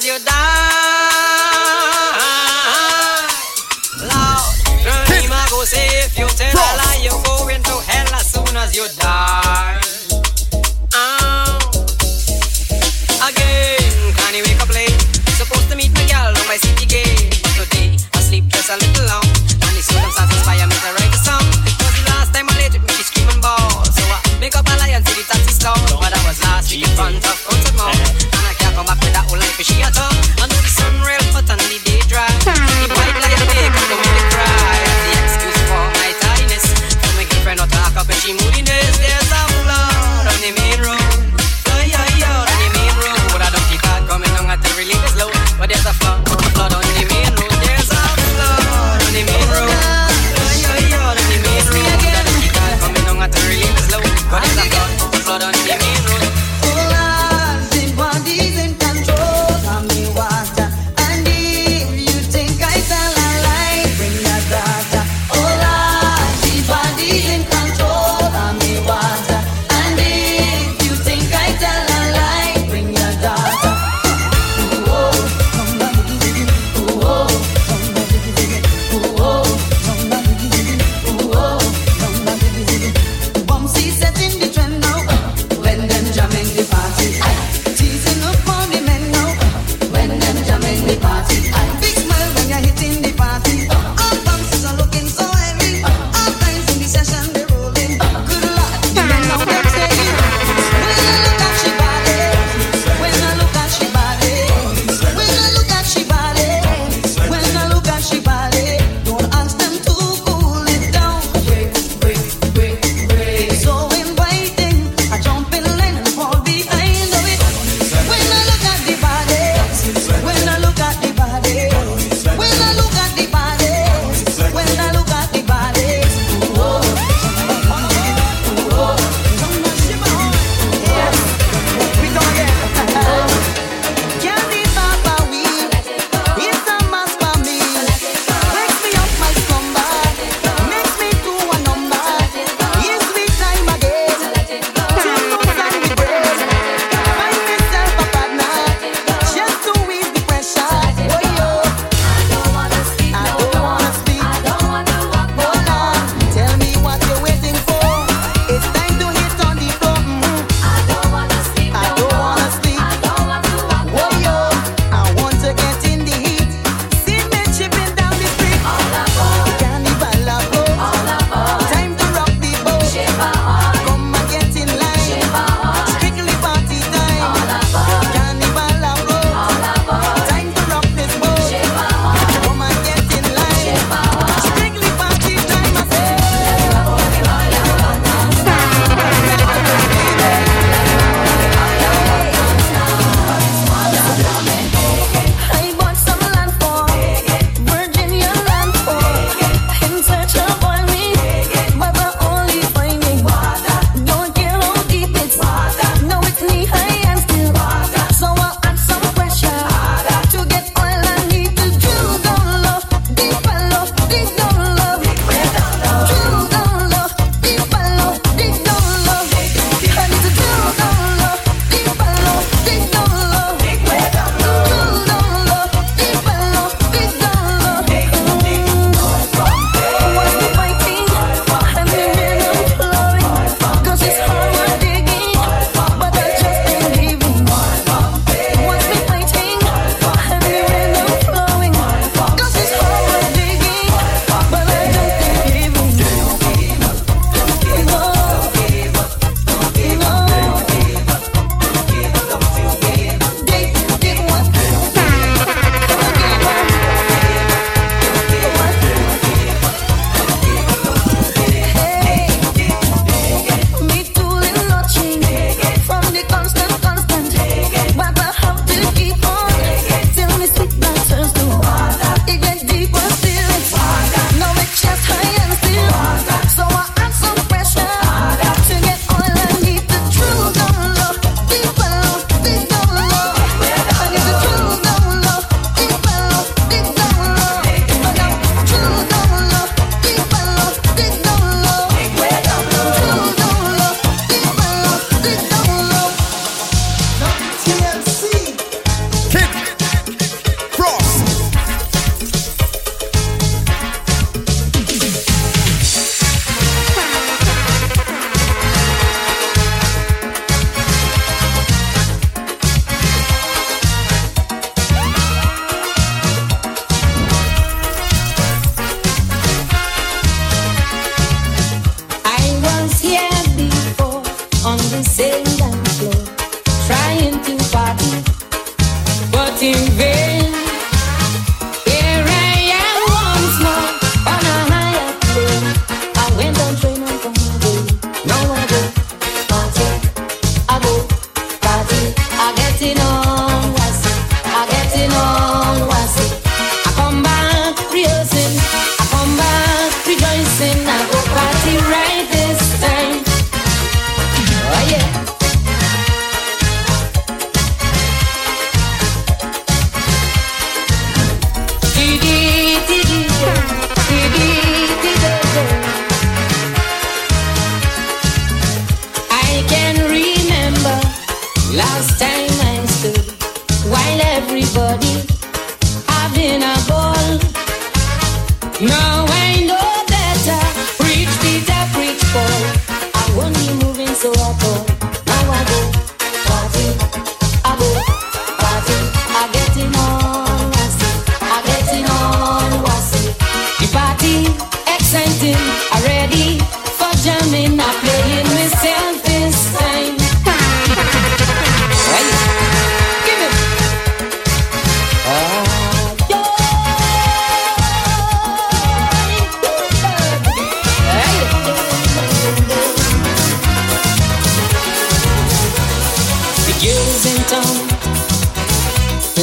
as you die. Rima go say if you tell a lie, you're going to hell as soon as you die. Oh. Again, can you wake up late? Supposed to meet my girl on my city gate. But today, I sleep just a little long. And the circumstances inspire me to write a song. Cause the last time I late with me, she screaming ball. So I make up a lie and see the taxi stall. But I was last week in front of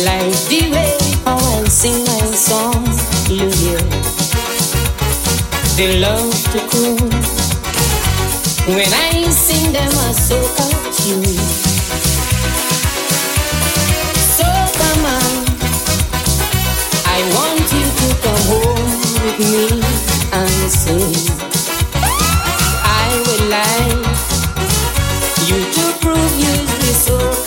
Like the way I sing my song, you. They love to cool. When I sing them, a soca tune. you. So come on, I want you to come home with me and sing. I would like you to prove you'd be so.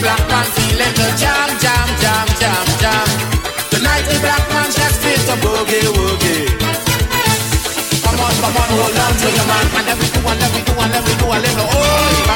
black man feeling the jam, jam, jam, jam, jam. Tonight the black man just feel the boogie woogie. Come on, come on, hold on to your man, and me do and me do and me do a little. Oh.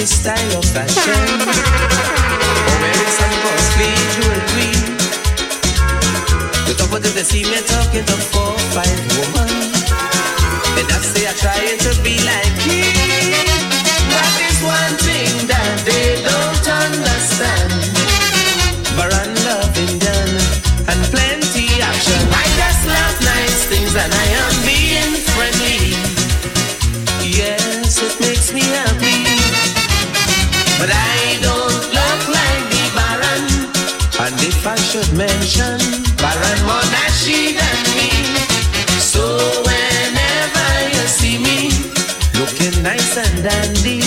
fancy style of fashion. Romance some costly jewelry. The top of the decimate talking to four, five woman. And that's they are trying to be nice and dandy.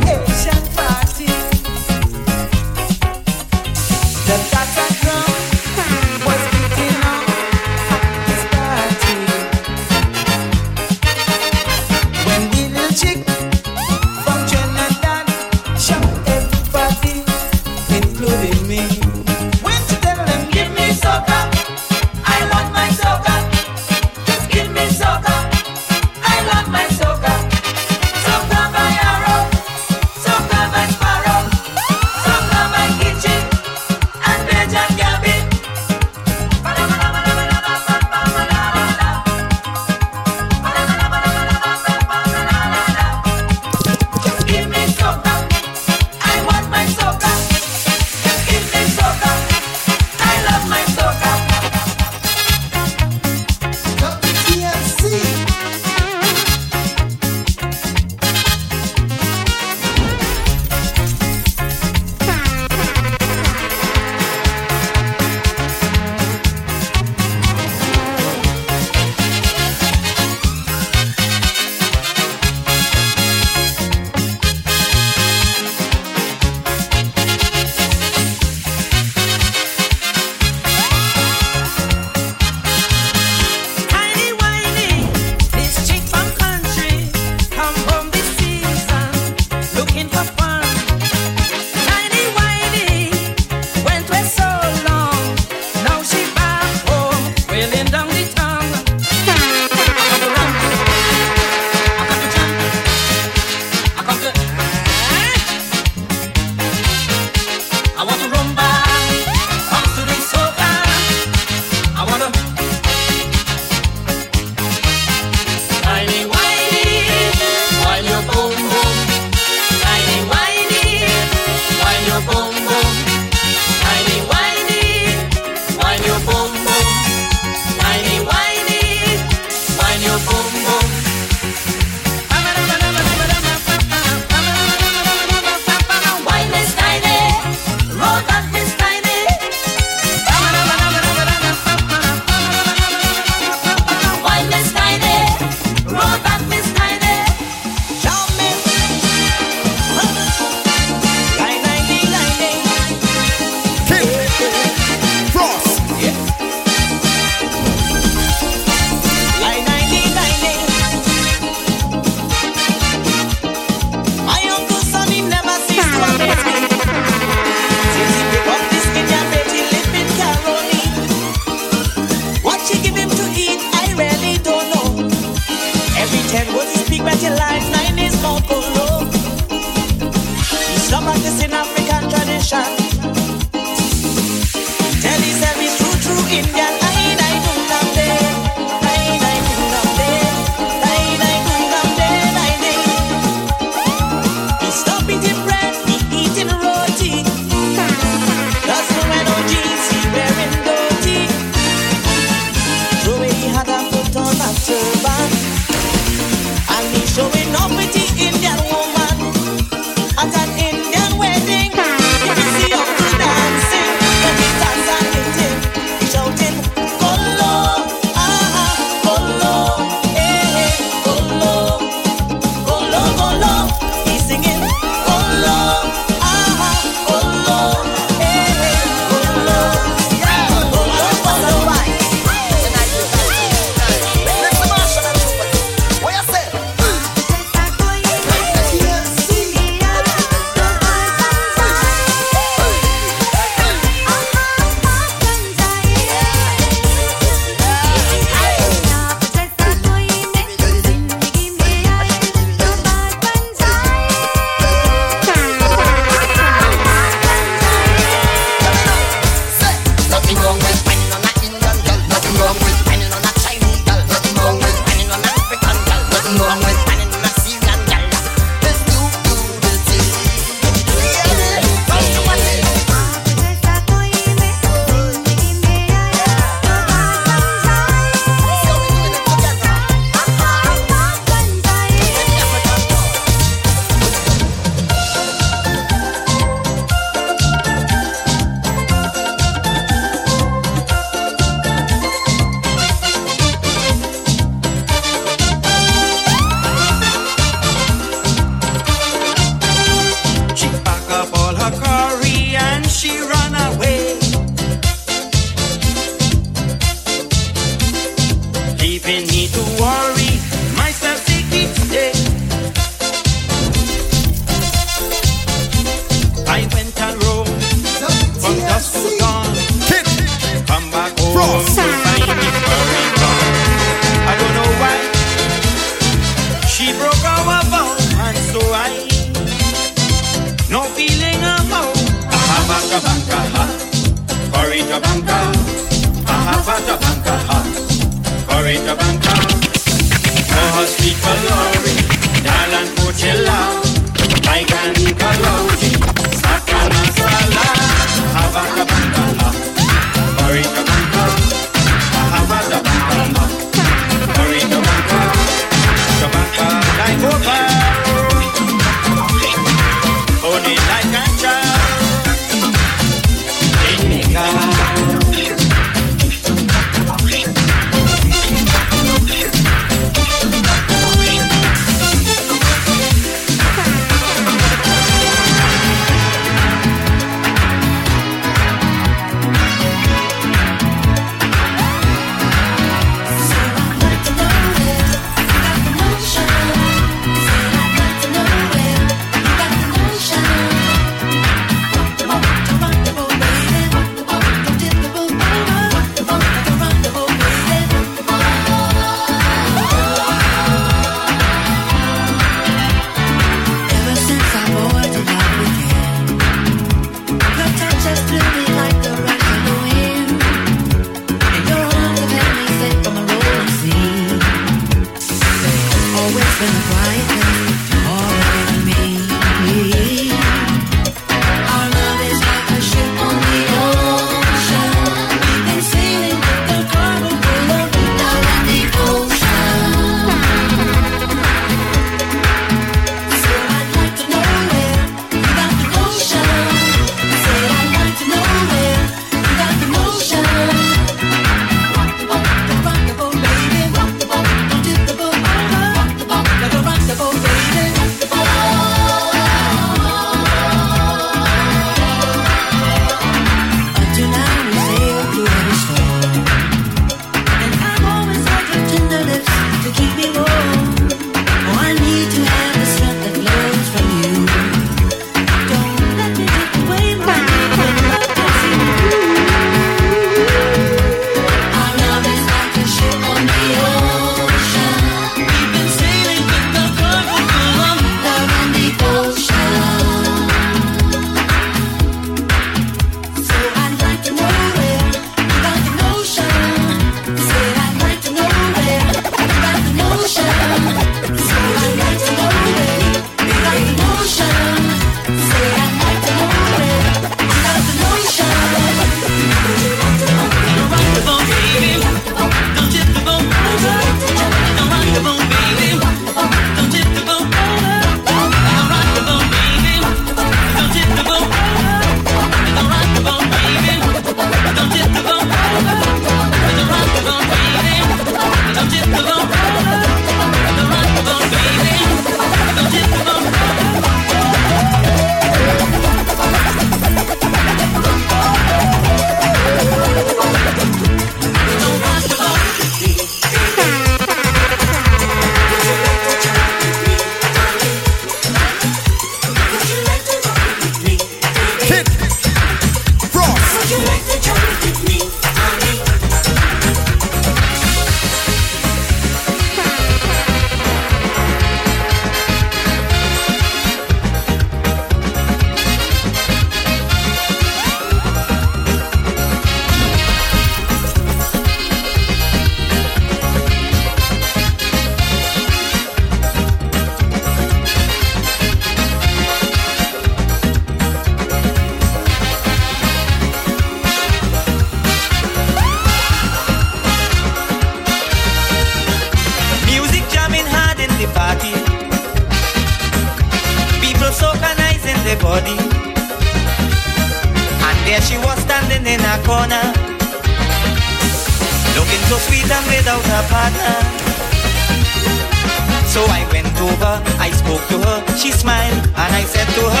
She smiled, and I said to her,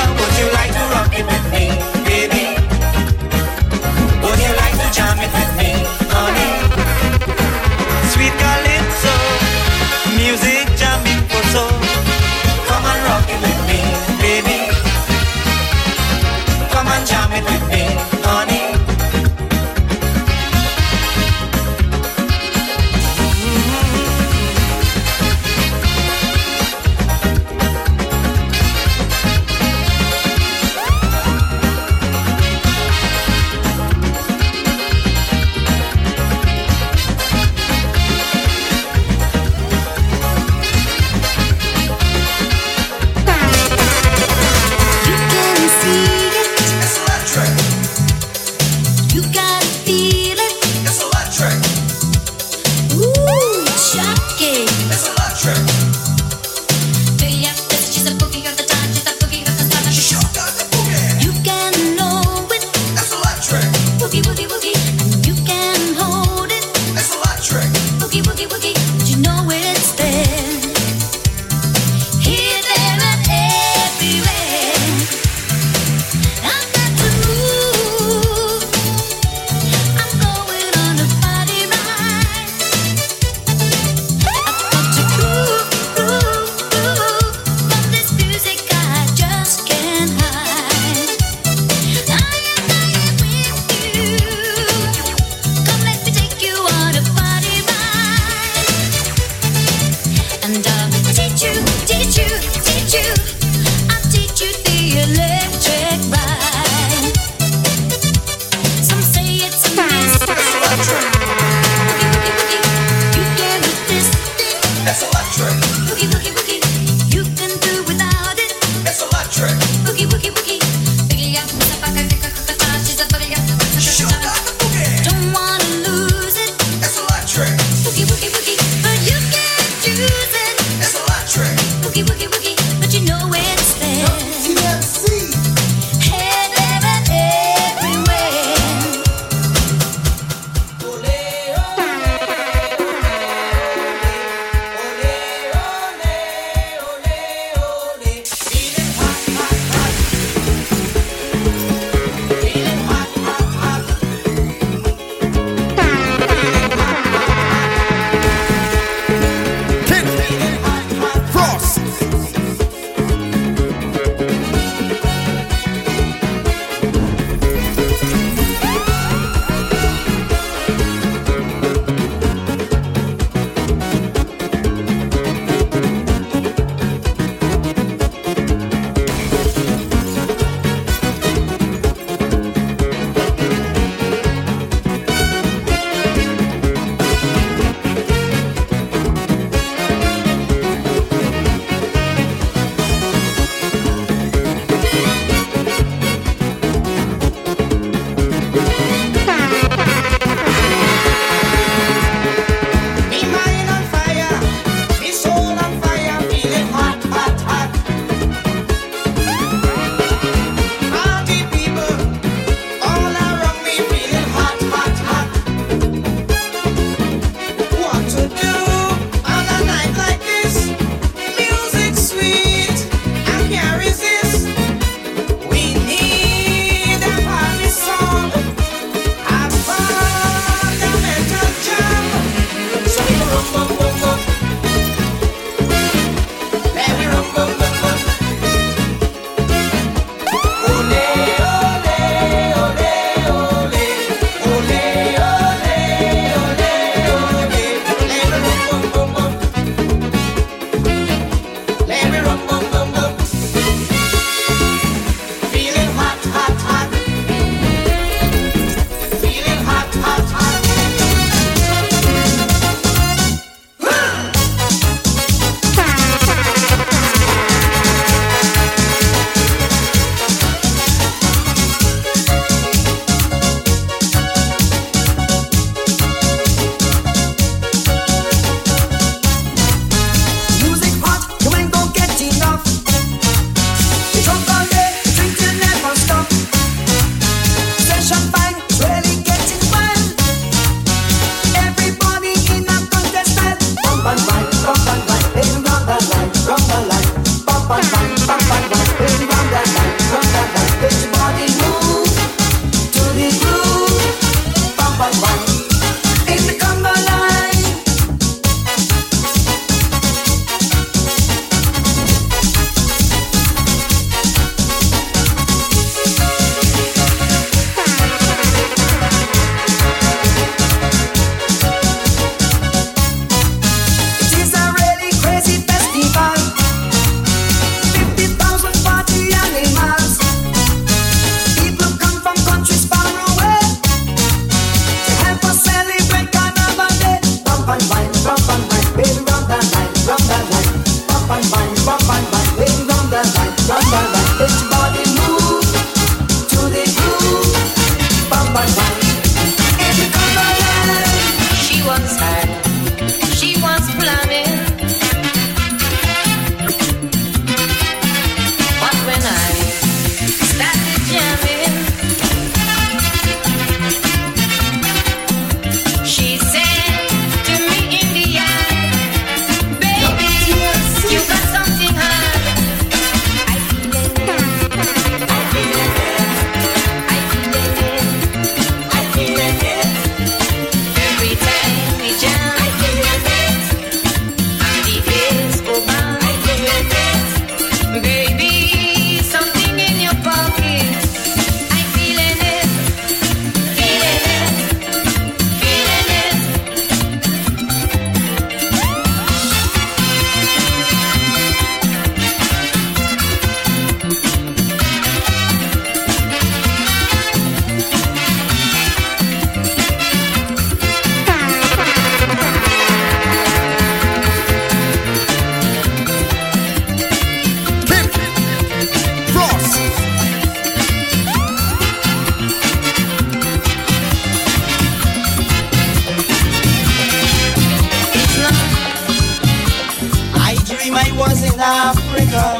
Africa,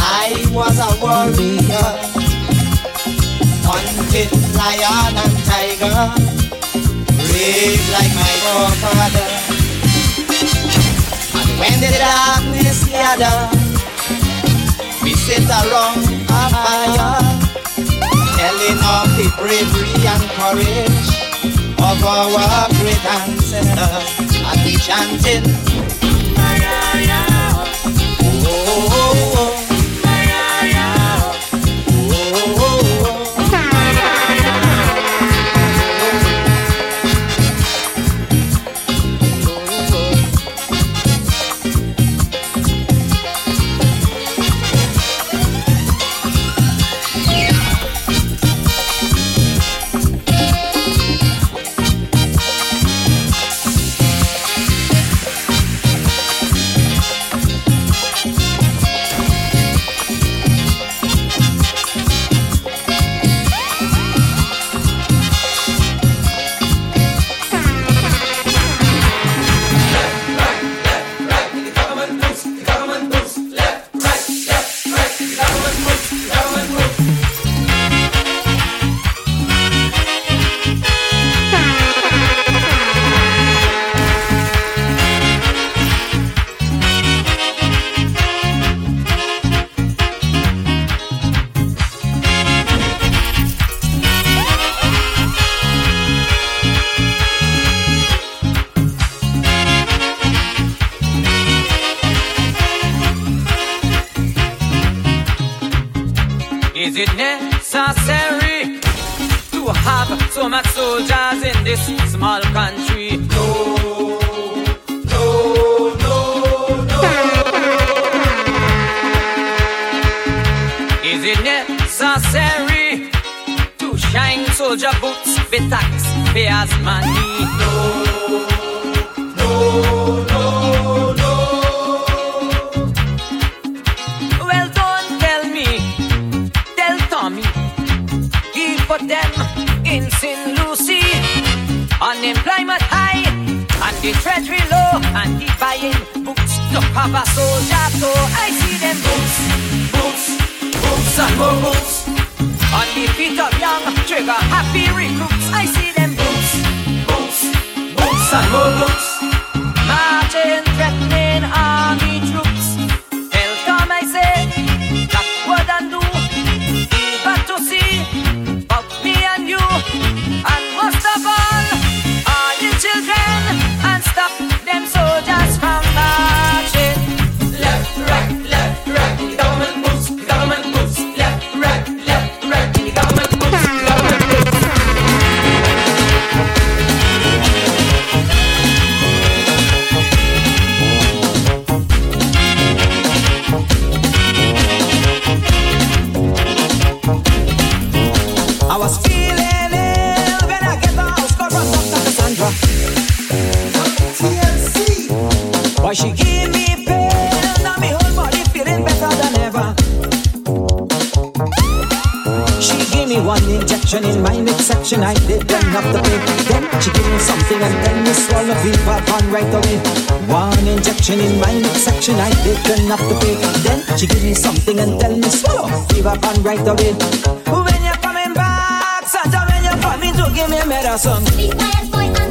I was a warrior, hunted lion and tiger, brave like my forefather. And when the darkness gather, we sit around a fire, telling of the bravery and courage of our great ancestors, and we chanting. Is Why she give me pain, and now me whole body feeling better than ever. She gave me one injection in my midsection, I didn't have to pay. Then she gave me something and then me swallow fever gone right away. One injection in my midsection, I didn't have to pay. Then she gave me something and then me swallow fever gone right away. When you're coming back, Santa, when you're coming to give me medicine. When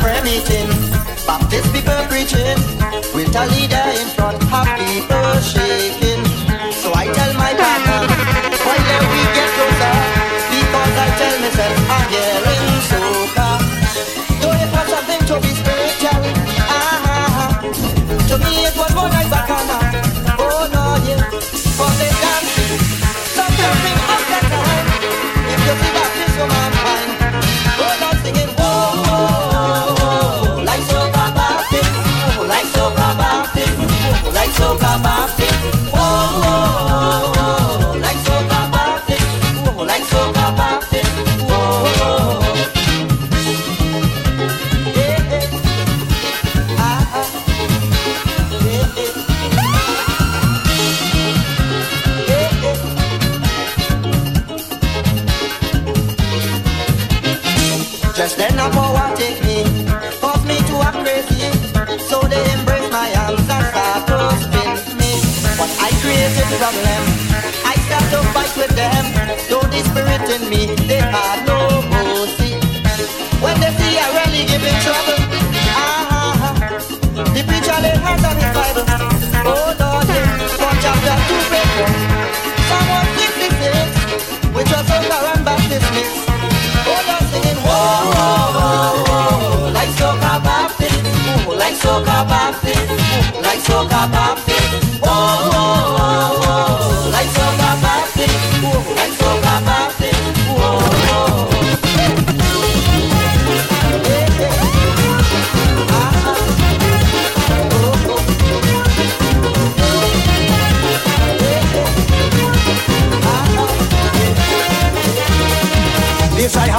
Listening to a Baptist people preaching, with a leader in front, half people oh, created problem. I start to fight with them. Though the spirit in me, they had no mercy. When they see I really give giving trouble, ah, ah, ah. the preacher lay hands on his Bible. Oh Lord, for chapter two, verse one. Psalm 166, which was over and Baptist mix. Oh Lord, singing, whoa, whoa, whoa, whoa, like soca Baptist, like soca Baptist, like soca Baptist.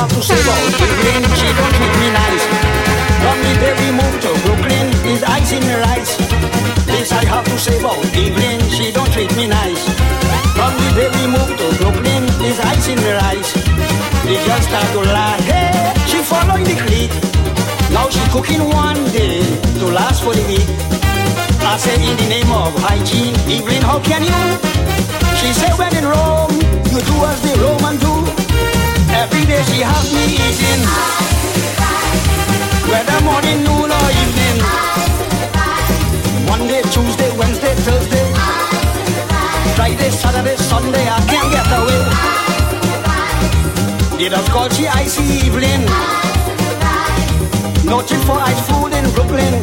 Have to say about Evelyn, she don't treat me nice. From the day we moved to Brooklyn, is ice in her eyes. This I have to say about Evelyn, she don't treat me nice. From the day we moved to Brooklyn, is ice in her eyes. They just start to lie, hey, she following the clique. Now she cooking one day to last for the week. I say in the name of hygiene, Evelyn, how can you? She said when in Rome, you do as the Roman do. Every day she has me eating. Whether morning, noon or evening. Monday, Tuesday, Wednesday, Thursday. Friday, Saturday, Sunday, I can't get away. They just call she icy Evelyn. Noted for ice food in Brooklyn.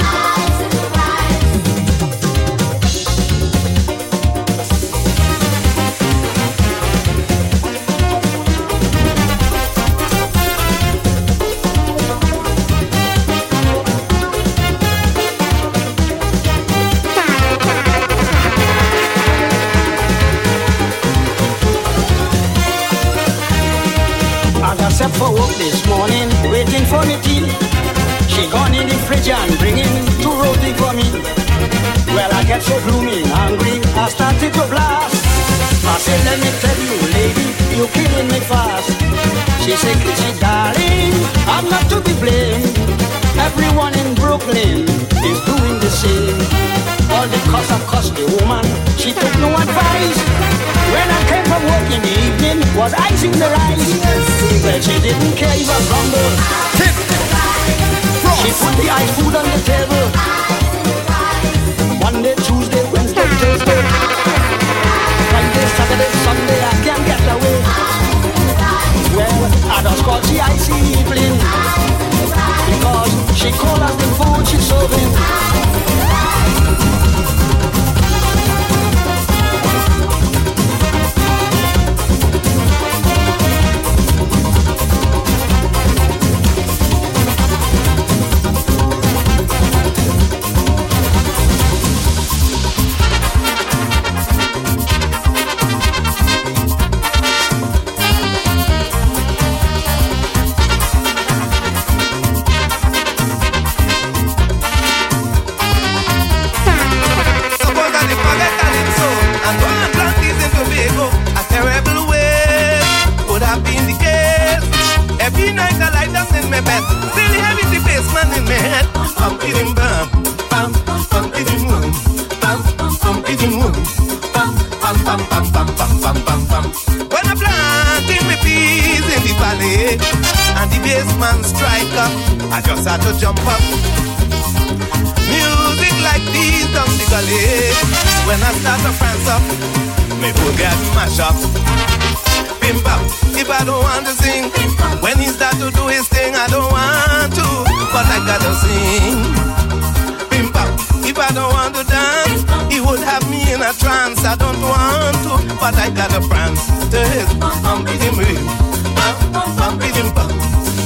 Fast. She said, Kitty, darling, I'm not to be blamed. Everyone in Brooklyn is doing the same. All the cost of cost the woman, she took no advice. When I came from work in the evening, was icing the rice. Well, she didn't care if I grumbled. She put the ice food on the table. Monday, Tuesday, Wednesday, Thursday. Friday, Saturday, Sunday, I just call she icy Evelyn. Because she call us the food she serving. Had to jump up. Music like these down the gully. When I start to prance up, me foot get mash up. Bim bam, if I don't want to sing, when he start to do his thing, I don't want to, but I gotta sing. Bim bam, if I don't want to dance, he would have me in a trance. I don't want to, but I gotta prance to his bum bidim rim, bam bam bidim bam,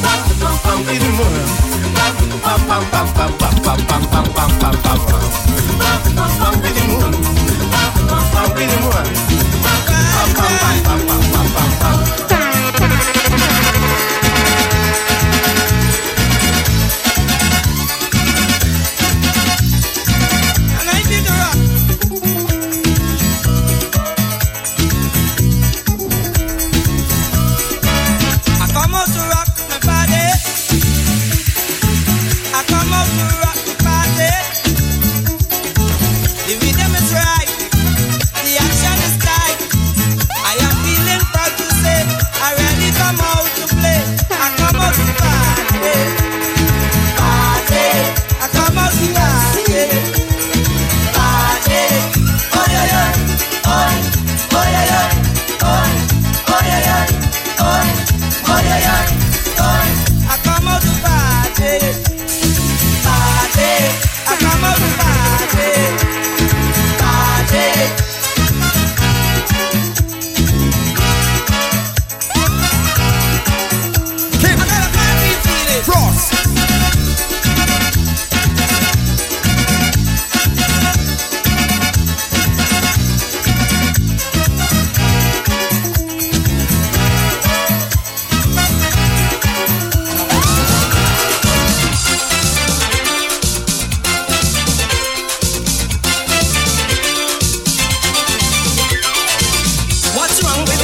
bam bam bidim rim, bam bam bam bam bam bam bam bam bam bam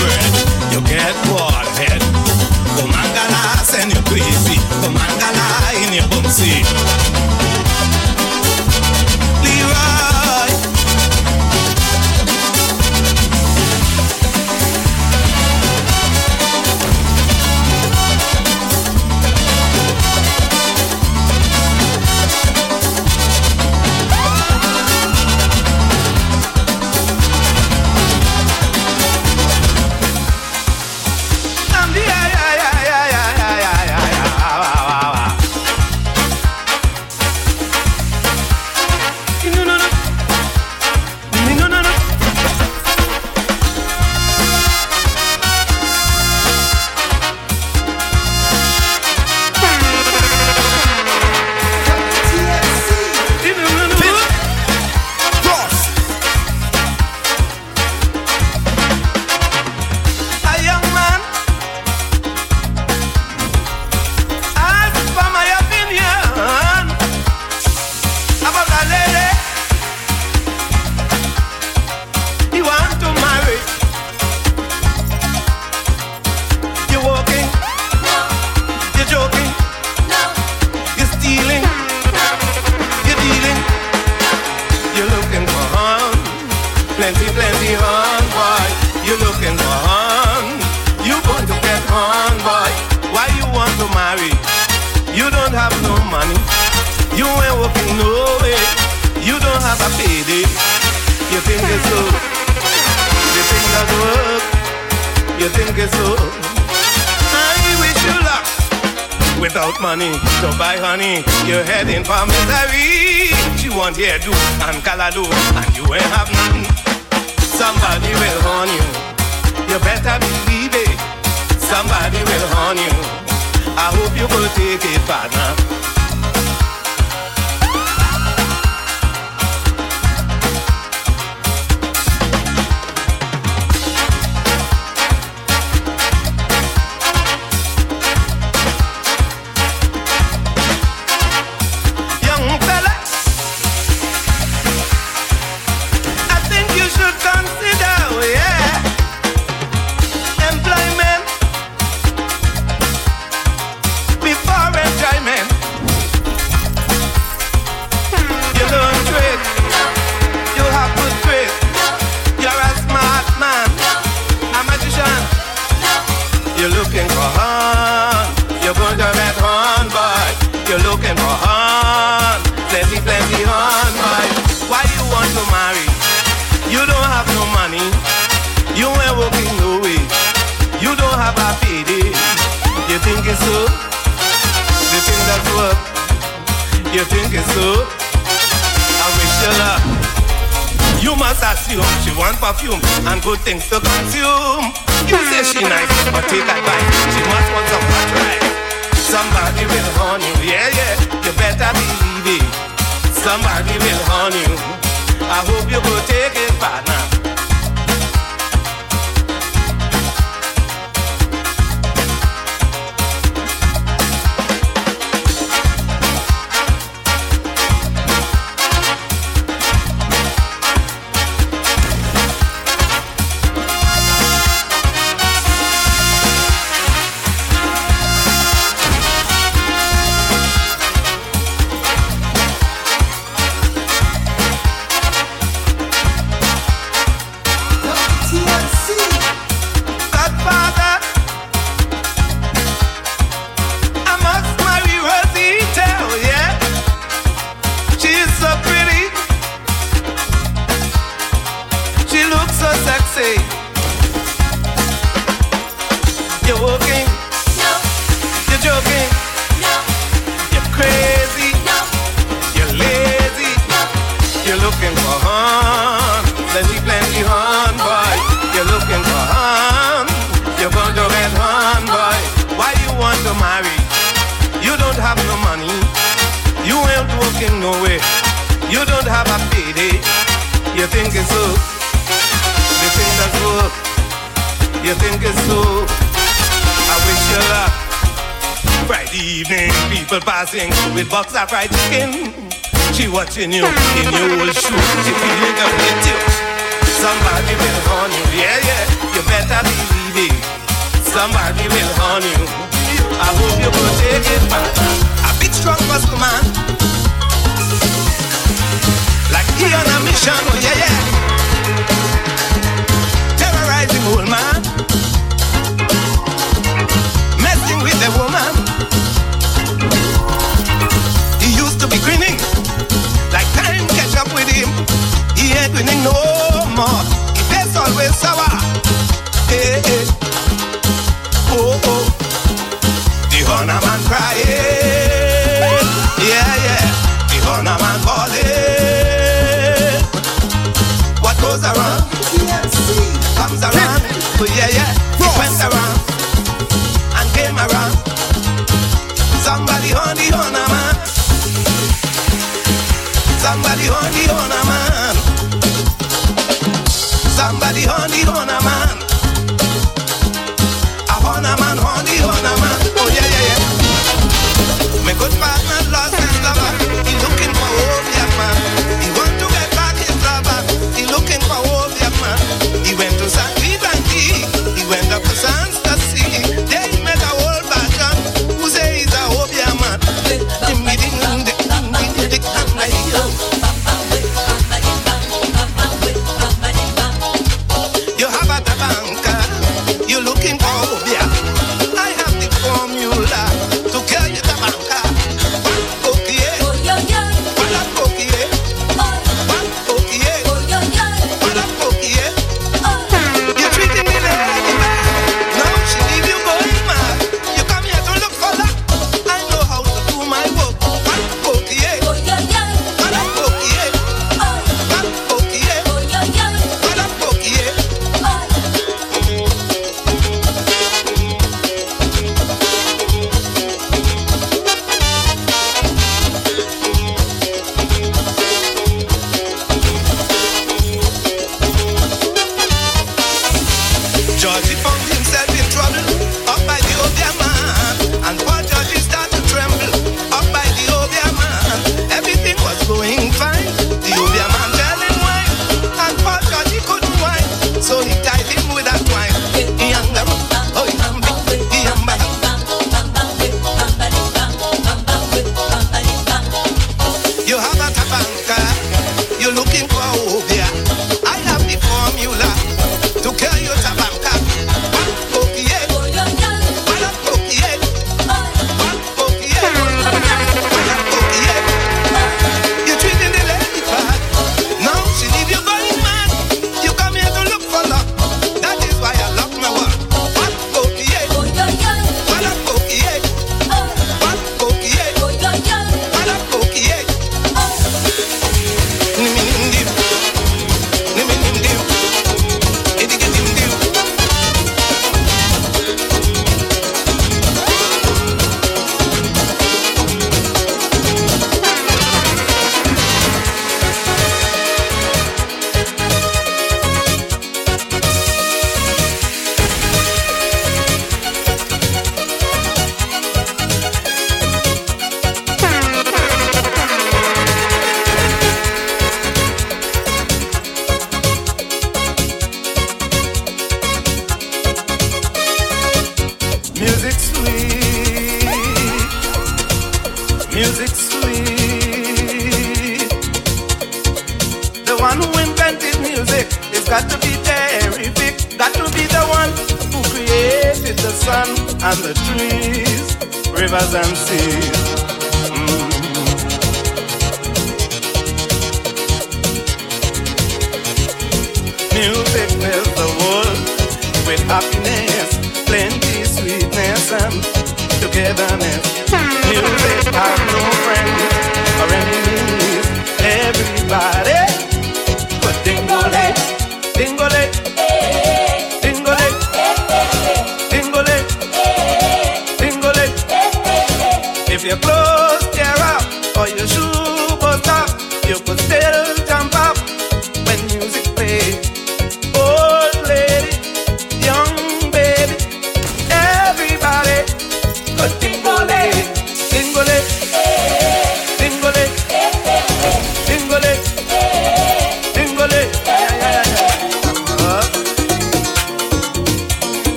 bread, you get bored, head. Come and send you crazy. Come and in your bum.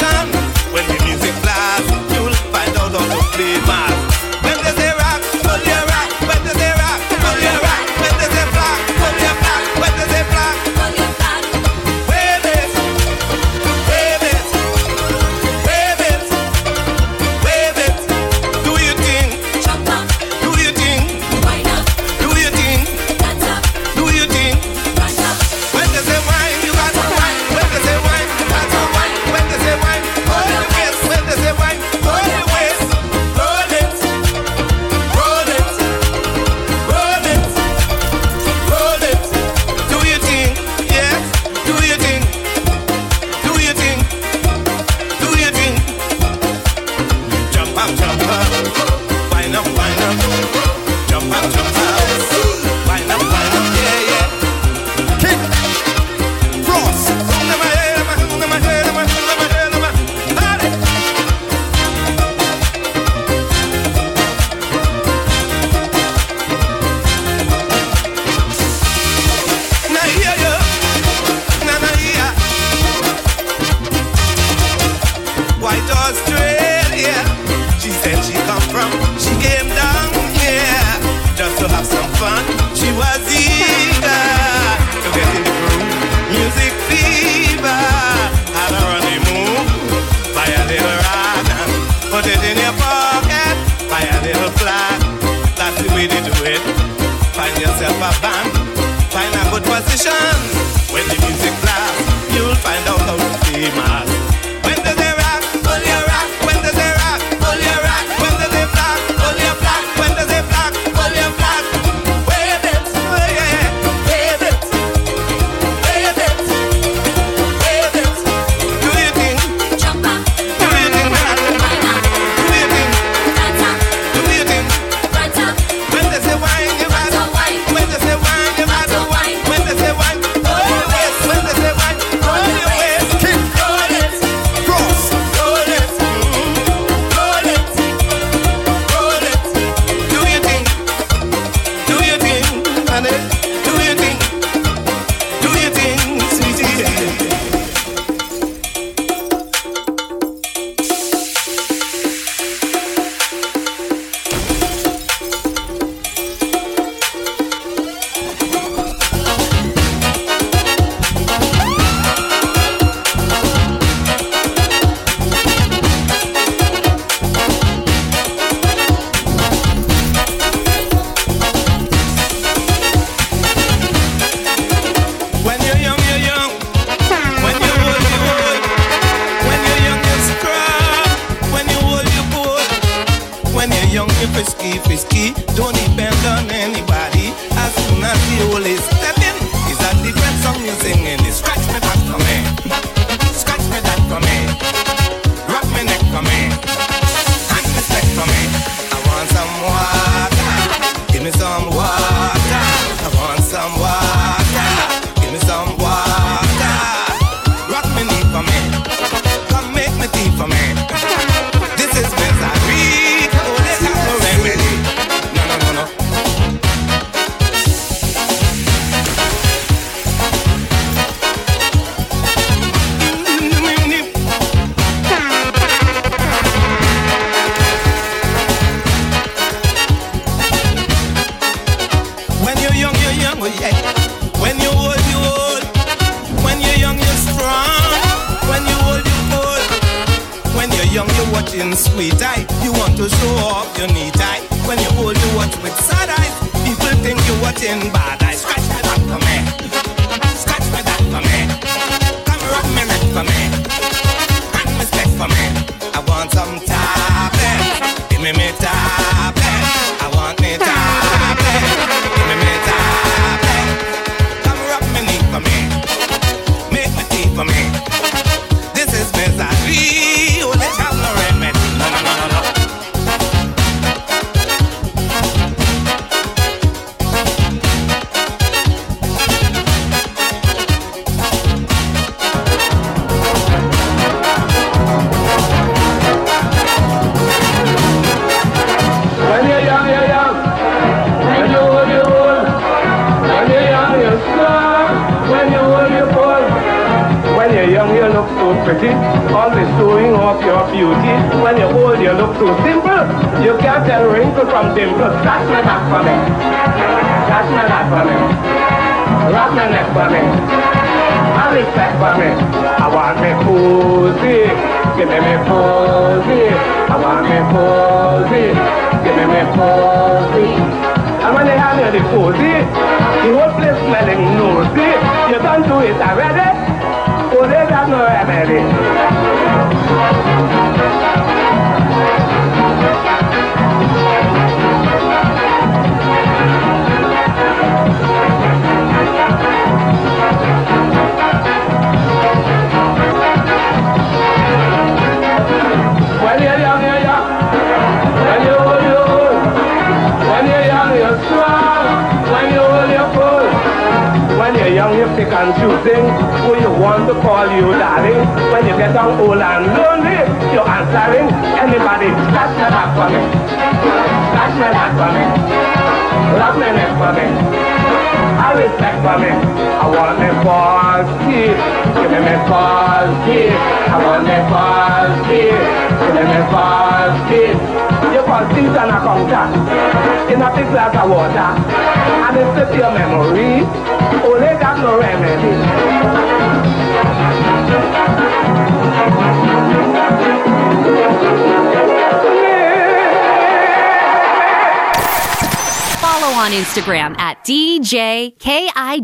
Good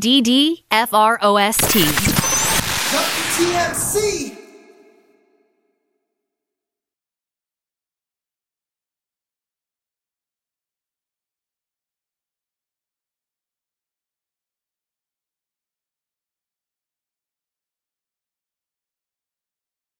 D D F R O S T.